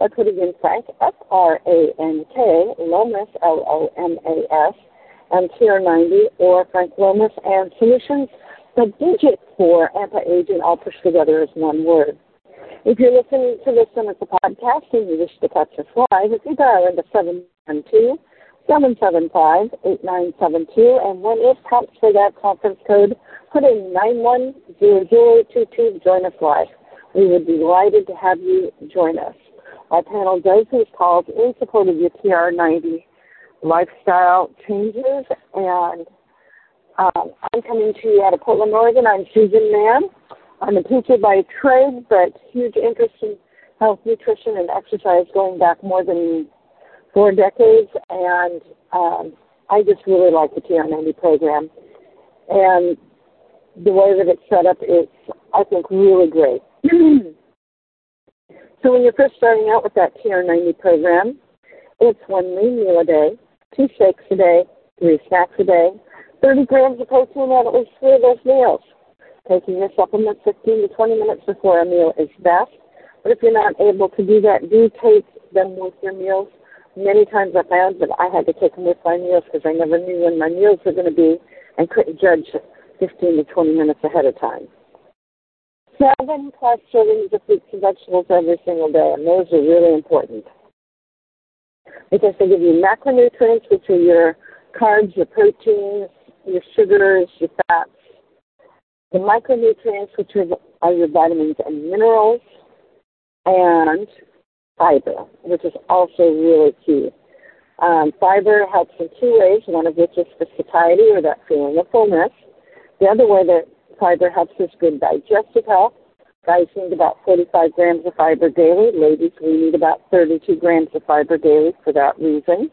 by putting in Frank, F-R-A-N-K, Lomas, L-O-M-A-S, and TR90, or Frank Lomas and Solutions. The digit for anti-aging all pushed together is one word. If you're listening to this on the podcast and you wish to catch us live, if you dial into 712 775 8972, and when it prompts for that conference code, put in 910022 to join us live. We would be delighted to have you join us. Our panel does these calls in support of your TR90 lifestyle changes. And um, I'm coming to you out of Portland, Oregon. I'm Susan Mahon. I'm a teacher by trade, but huge interest in health, nutrition, and exercise going back more than four decades. And um, I just really like the TR90 program. And the way that it's set up is, I think, really great. So when you're first starting out with that TR90 program, it's one lean meal a day, two shakes a day, three snacks a day, 30 grams of protein at at least three of those meals. Taking your supplements 15 to 20 minutes before a meal is best. But if you're not able to do that, do take them with your meals. Many times I found that I had to take them with my meals because I never knew when my meals were going to be and couldn't judge 15 to 20 minutes ahead of time seven plus servings of fruits and vegetables every single day, and those are really important because they give you macronutrients, which are your carbs, your proteins, your sugars, your fats, the micronutrients, which are, are your vitamins and minerals, and fiber, which is also really key. Um, fiber helps in two ways, one of which is for satiety or that feeling of fullness. The other way that fiber helps us good digestive health. Guys need about 45 grams of fiber daily. Ladies, we need about 32 grams of fiber daily for that reason.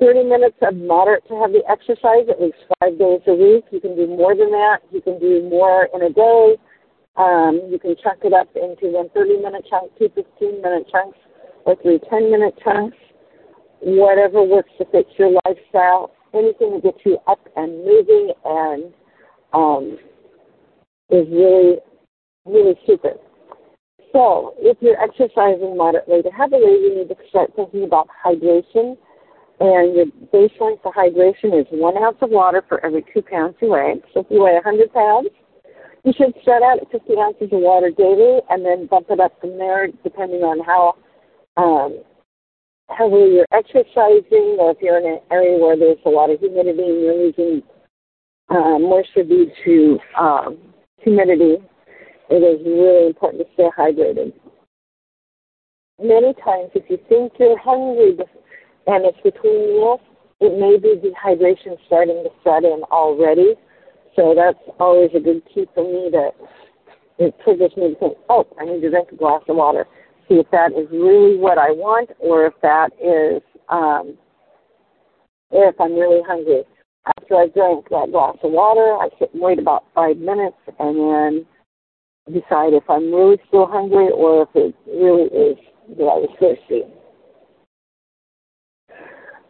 30 minutes of moderate to heavy exercise at least five days a week. You can do more than that. You can do more in a day. Um, you can chunk it up into one 30 minute chunk, two 15 minute chunks, or three 10 minute chunks. Whatever works to fit your lifestyle. Anything to get you up and moving and um, is really, really super. So, if you're exercising moderately to heavily, you need to start thinking about hydration. And your baseline for hydration is one ounce of water for every two pounds you weigh. So, if you weigh 100 pounds, you should start out at 50 ounces of water daily and then bump it up from there depending on how um, heavily you're exercising or if you're in an area where there's a lot of humidity and you're losing uh, moisture due to um, humidity, it is really important to stay hydrated. Many times, if you think you're hungry and it's between meals, it may be dehydration starting to set in already. So that's always a good key for me that it triggers me to think, oh, I need to drink a glass of water. See if that is really what I want or if that is um, if I'm really hungry. After I drank that glass of water, I sit and wait about five minutes and then decide if I'm really still hungry or if it really is that I was thirsty.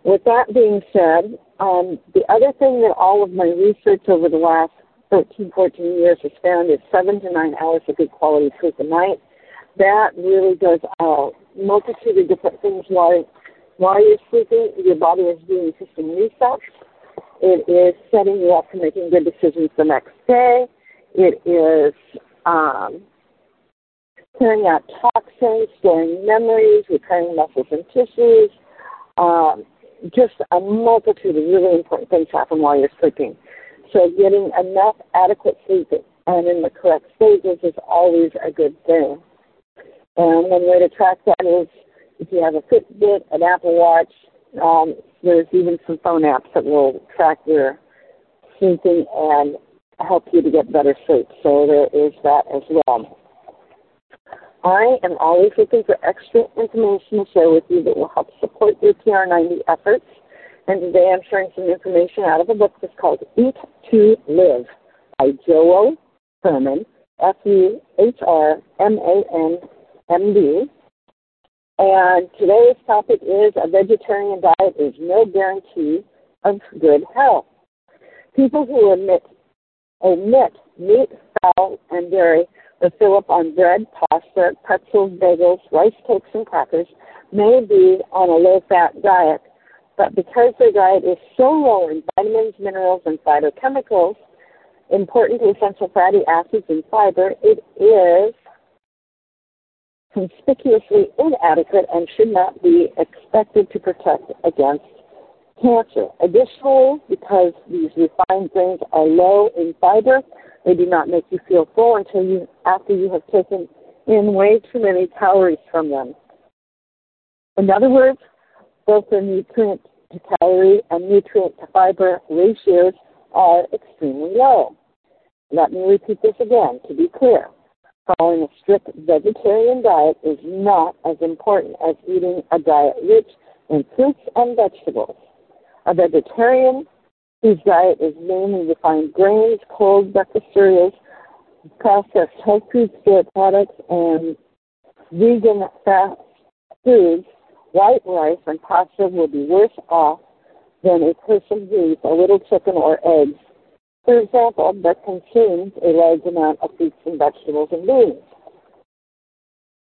With that being said, um, the other thing that all of my research over the last 13, 14 years has found is seven to nine hours of good quality sleep a night. That really does a multitude of different things while, while you're sleeping. Your body is doing system resets it is setting you up for making good decisions the next day. It is um, clearing out toxins, storing memories, repairing muscles and tissues. Um, just a multitude of really important things happen while you're sleeping. So getting enough adequate sleep and in the correct stages is always a good thing. And one way to track that is if you have a Fitbit, an Apple Watch, um, there's even some phone apps that will track your sleeping and help you to get better sleep. So there is that as well. I am always looking for extra information to share with you that will help support your TR90 efforts. And today I'm sharing some information out of a book that's called Eat to Live by Joel Fuhrman, F U H R M A N M D. And today's topic is a vegetarian diet is no guarantee of good health. People who omit, omit meat, fowl, and dairy but fill up on bread, pasta, pretzels, bagels, rice cakes, and crackers may be on a low fat diet, but because their diet is so low in vitamins, minerals, and phytochemicals, important essential fatty acids and fiber, it is conspicuously inadequate and should not be expected to protect against cancer. Additionally, because these refined grains are low in fiber, they do not make you feel full until you after you have taken in way too many calories from them. In other words, both the nutrient to calorie and nutrient to fiber ratios are extremely low. Let me repeat this again to be clear. Following a strict vegetarian diet is not as important as eating a diet rich in fruits and vegetables. A vegetarian whose diet is mainly refined grains, cold breakfast cereals, processed health food store products, and vegan fast foods, white rice and pasta will be worse off than a person who eats a little chicken or eggs for example, but consumes a large amount of fruits and vegetables and beans.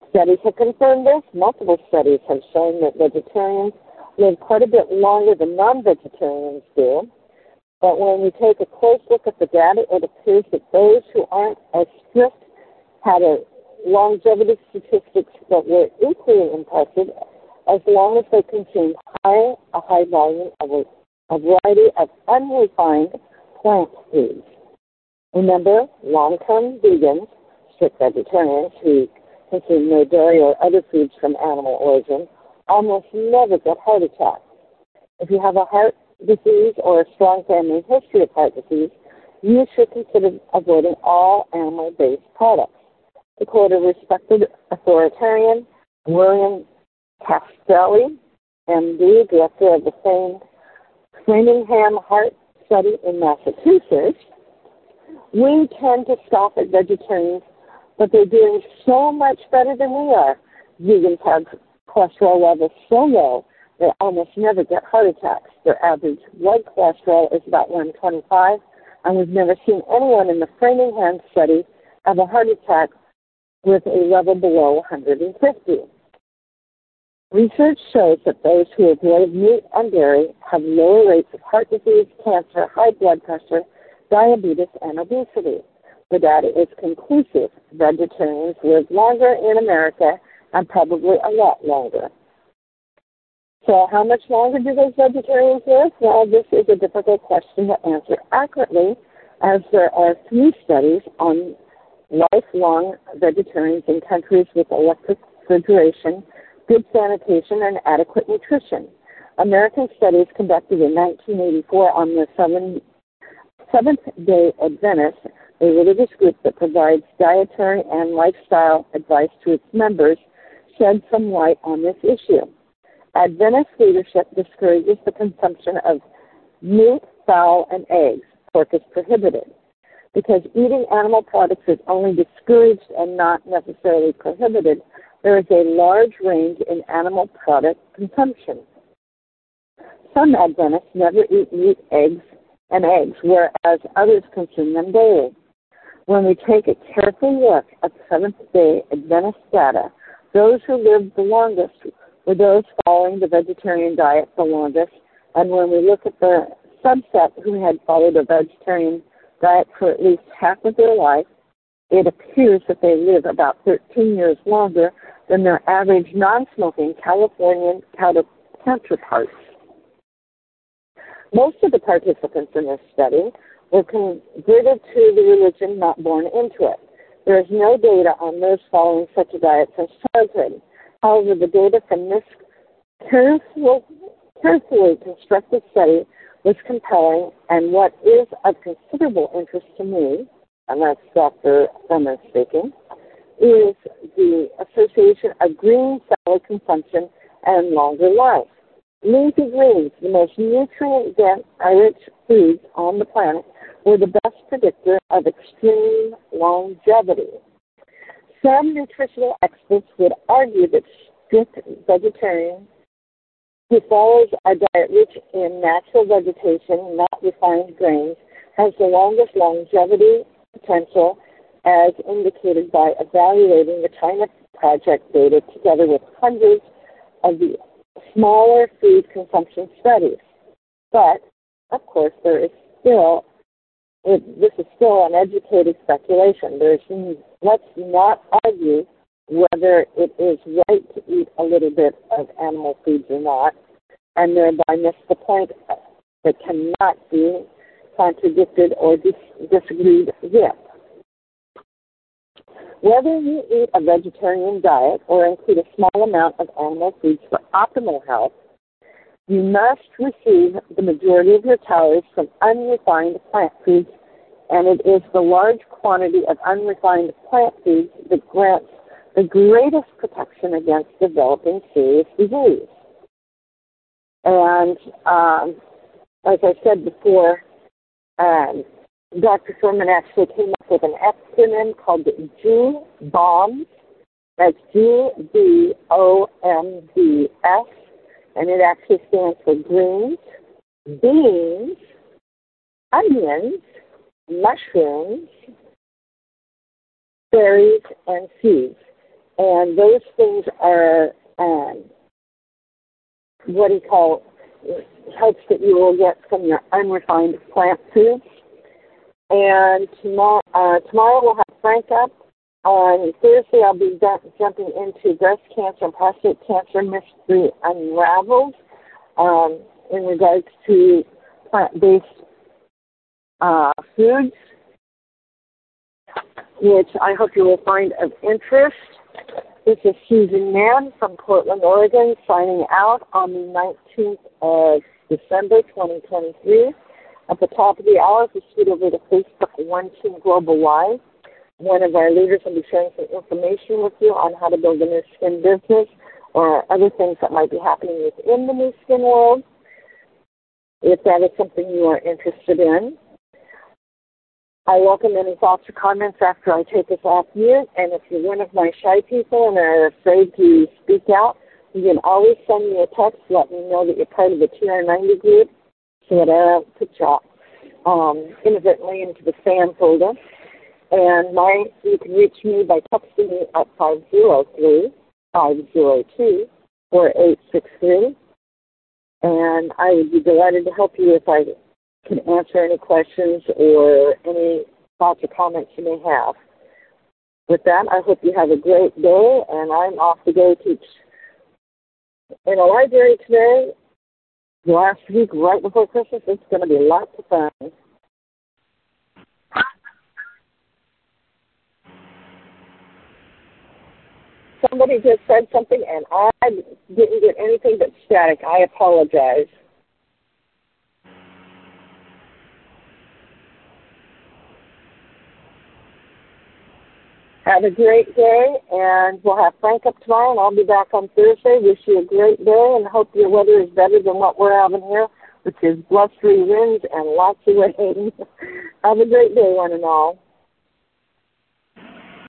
Studies have confirmed this. Multiple studies have shown that vegetarians live quite a bit longer than non-vegetarians do. But when we take a close look at the data, it appears that those who aren't as strict had a longevity statistics that were equally impressive as long as they consumed high, a high volume of a variety of unrefined plant foods. Remember, long-term vegans, strict vegetarians who consume no dairy or other foods from animal origin, almost never get heart attacks. If you have a heart disease or a strong family history of heart disease, you should consider avoiding all animal-based products. To quote a respected authoritarian, William Castelli, MD, director of the famed Framingham Heart study in Massachusetts, we tend to scoff at vegetarians, but they're doing so much better than we are. Vegans have cholesterol levels so low they almost never get heart attacks. Their average blood cholesterol is about 125, and we've never seen anyone in the Framingham study have a heart attack with a level below 150. Research shows that those who avoid meat and dairy have lower rates of heart disease, cancer, high blood pressure, diabetes, and obesity. The data is conclusive. Vegetarians live longer in America and probably a lot longer. So, how much longer do those vegetarians live? Well, this is a difficult question to answer accurately, as there are three studies on lifelong vegetarians in countries with electric refrigeration good sanitation, and adequate nutrition. American studies conducted in 1984 on the Seventh day Adventists, a religious group that provides dietary and lifestyle advice to its members, shed some light on this issue. Adventist leadership discourages the consumption of meat, fowl, and eggs. Pork is prohibited. Because eating animal products is only discouraged and not necessarily prohibited, there is a large range in animal product consumption. Some Adventists never eat meat, eggs, and eggs, whereas others consume them daily. When we take a careful look at Seventh day Adventist data, those who lived the longest were those following the vegetarian diet the longest, and when we look at the subset who had followed a vegetarian diet for at least half of their life, it appears that they live about 13 years longer than their average non-smoking Californian counterparts. Most of the participants in this study were converted to the religion, not born into it. There is no data on those following such a diet since childhood. However, the data from this careful, carefully constructed study was compelling, and what is of considerable interest to me, and that's Dr. Fuhrman speaking, is the association of green salad consumption and longer life. Leafy greens, the most nutrient-dense, rich foods on the planet, were the best predictor of extreme longevity. Some nutritional experts would argue that strict vegetarian who follows a diet rich in natural vegetation, not refined grains, has the longest longevity potential as indicated by evaluating the China Project data together with hundreds of the smaller food consumption studies. But, of course, there is still, this is still uneducated speculation. There's, let's not argue whether it is right to eat a little bit of animal foods or not, and thereby miss the point that cannot be contradicted or dis- disagreed with. Whether you eat a vegetarian diet or include a small amount of animal foods for optimal health, you must receive the majority of your calories from unrefined plant foods, and it is the large quantity of unrefined plant foods that grants the greatest protection against developing serious disease. And um, as I said before, um, Dr. Fuhrman actually came up with an acronym called G BOMBS. That's G B O M B S, and it actually stands for greens, beans, onions, mushrooms, berries, and seeds. And those things are um, what do you call that you will get from your unrefined plant foods. And tomorrow, uh, tomorrow we'll have Frank up. On Thursday, I'll be jumping into breast cancer and prostate cancer mystery unraveled um, in regards to plant-based uh, foods, which I hope you will find of interest. This is Susan Mahon from Portland, Oregon, signing out on the 19th of December 2023. At the top of the hour, we shoot over to Facebook One Team Global Live. One of our leaders will be sharing some information with you on how to build a Nu Skin business or other things that might be happening within the Nu Skin world. If that is something you are interested in, I welcome any thoughts or comments after I take this off mute. And if you're one of my shy people and are afraid to speak out, you can always send me a text. Let me know that you're part of the TR90 group so that I don't put you um, inadvertently into the spam folder. And my, you can reach me by texting me at 503 502 4863. And I would be delighted to help you if I can answer any questions or any thoughts or comments you may have. With that, I hope you have a great day, and I'm off to go teach in a library today. Last week, right before Christmas, it's going to be lots of fun. Somebody just said something, and I didn't get anything but static. I apologize. Have a great day, and we'll have Frank up tomorrow, and I'll be back on Thursday. Wish you a great day, and hope your weather is better than what we're having here, which is blustery winds and lots of rain. have a great day, one and all.